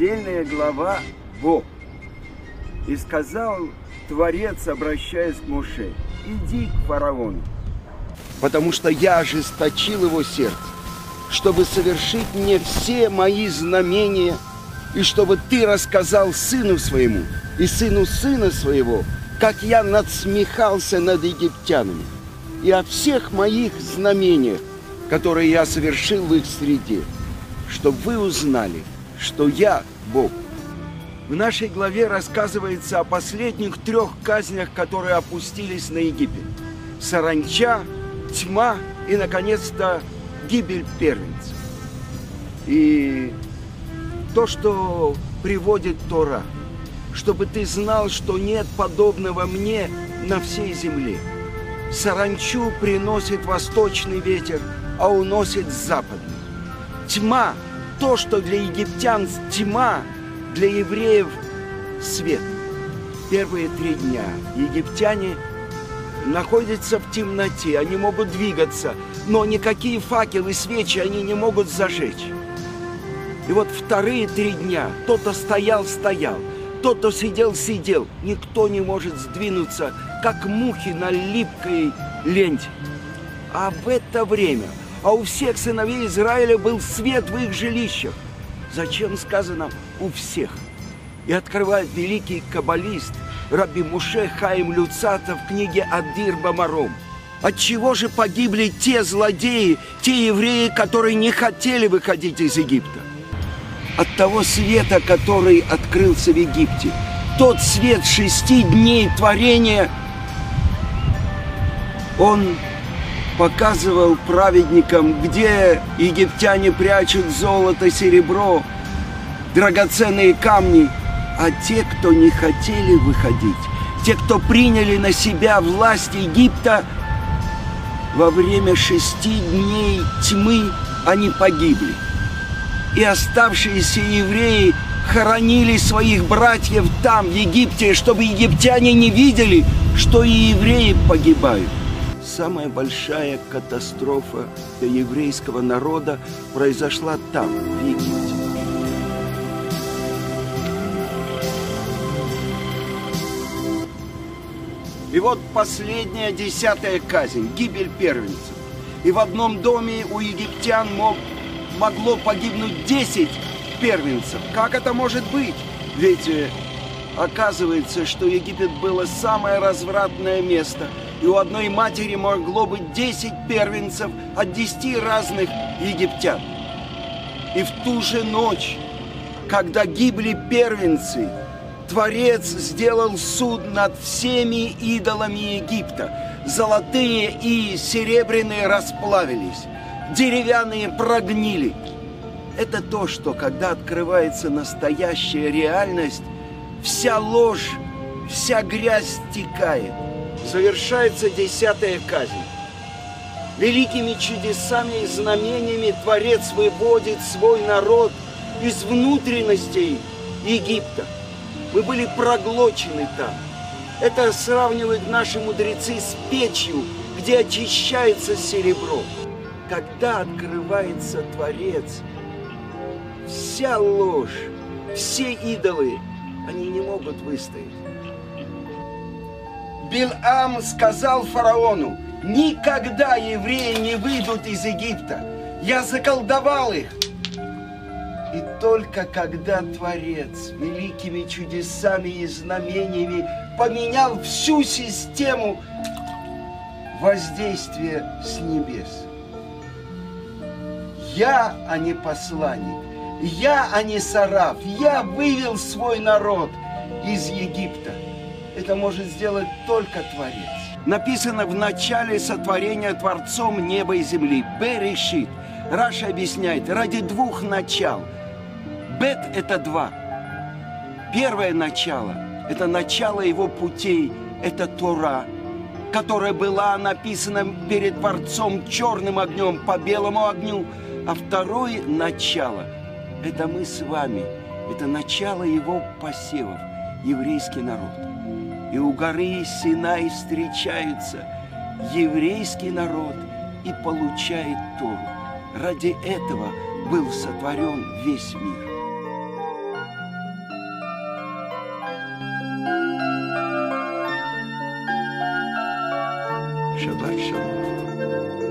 недельная глава Бог. И сказал Творец, обращаясь к Моше, иди к фараону. Потому что я ожесточил его сердце, чтобы совершить мне все мои знамения, и чтобы ты рассказал сыну своему и сыну сына своего, как я надсмехался над египтянами, и о всех моих знамениях, которые я совершил в их среде, чтобы вы узнали, что я Бог. В нашей главе рассказывается о последних трех казнях, которые опустились на Египет. Саранча, тьма и, наконец-то, гибель первенца. И то, что приводит Тора, чтобы ты знал, что нет подобного мне на всей земле. Саранчу приносит восточный ветер, а уносит западный. Тьма, то, что для египтян тьма, для евреев свет. Первые три дня египтяне находятся в темноте, они могут двигаться, но никакие факелы, свечи они не могут зажечь. И вот вторые три дня кто-то стоял, стоял, тот, кто сидел, сидел. Никто не может сдвинуться, как мухи на липкой ленте. А в это время, а у всех сыновей Израиля был свет в их жилищах. Зачем сказано «у всех»? И открывает великий каббалист Раби Муше Хаим Люцата в книге «Адир Бамаром». От чего же погибли те злодеи, те евреи, которые не хотели выходить из Египта? От того света, который открылся в Египте. Тот свет шести дней творения, он показывал праведникам, где египтяне прячут золото, серебро, драгоценные камни, а те, кто не хотели выходить, те, кто приняли на себя власть Египта, во время шести дней тьмы они погибли. И оставшиеся евреи хоронили своих братьев там, в Египте, чтобы египтяне не видели, что и евреи погибают. Самая большая катастрофа для еврейского народа произошла там, в Египте. И вот последняя десятая казнь, гибель первенцев. И в одном доме у египтян мог, могло погибнуть 10 первенцев. Как это может быть? Ведь э, оказывается, что Египет было самое развратное место. И у одной матери могло быть 10 первенцев от 10 разных египтян. И в ту же ночь, когда гибли первенцы, Творец сделал суд над всеми идолами Египта. Золотые и серебряные расплавились, деревянные прогнили. Это то, что когда открывается настоящая реальность, вся ложь, вся грязь стекает. Завершается десятая казнь. Великими чудесами и знамениями Творец выводит свой народ из внутренностей Египта – мы были проглочены там. Это сравнивают наши мудрецы с печью, где очищается серебро. Когда открывается Творец, вся ложь, все идолы, они не могут выстоять. Билам сказал фараону, никогда евреи не выйдут из Египта. Я заколдовал их, и только когда Творец великими чудесами и знамениями поменял всю систему воздействия с небес. Я, а не посланник, я, а не сараф, я вывел свой народ из Египта. Это может сделать только Творец. Написано в начале сотворения Творцом неба и земли. Берешит. Раша объясняет, ради двух начал – Бет – это два. Первое начало – это начало его путей, это Тора, которая была написана перед Творцом черным огнем по белому огню, а второе начало – это мы с вами, это начало его посевов, еврейский народ и у горы Синай встречаются еврейский народ и получает Тору. Ради этого был сотворен весь мир. Шаббат шалом.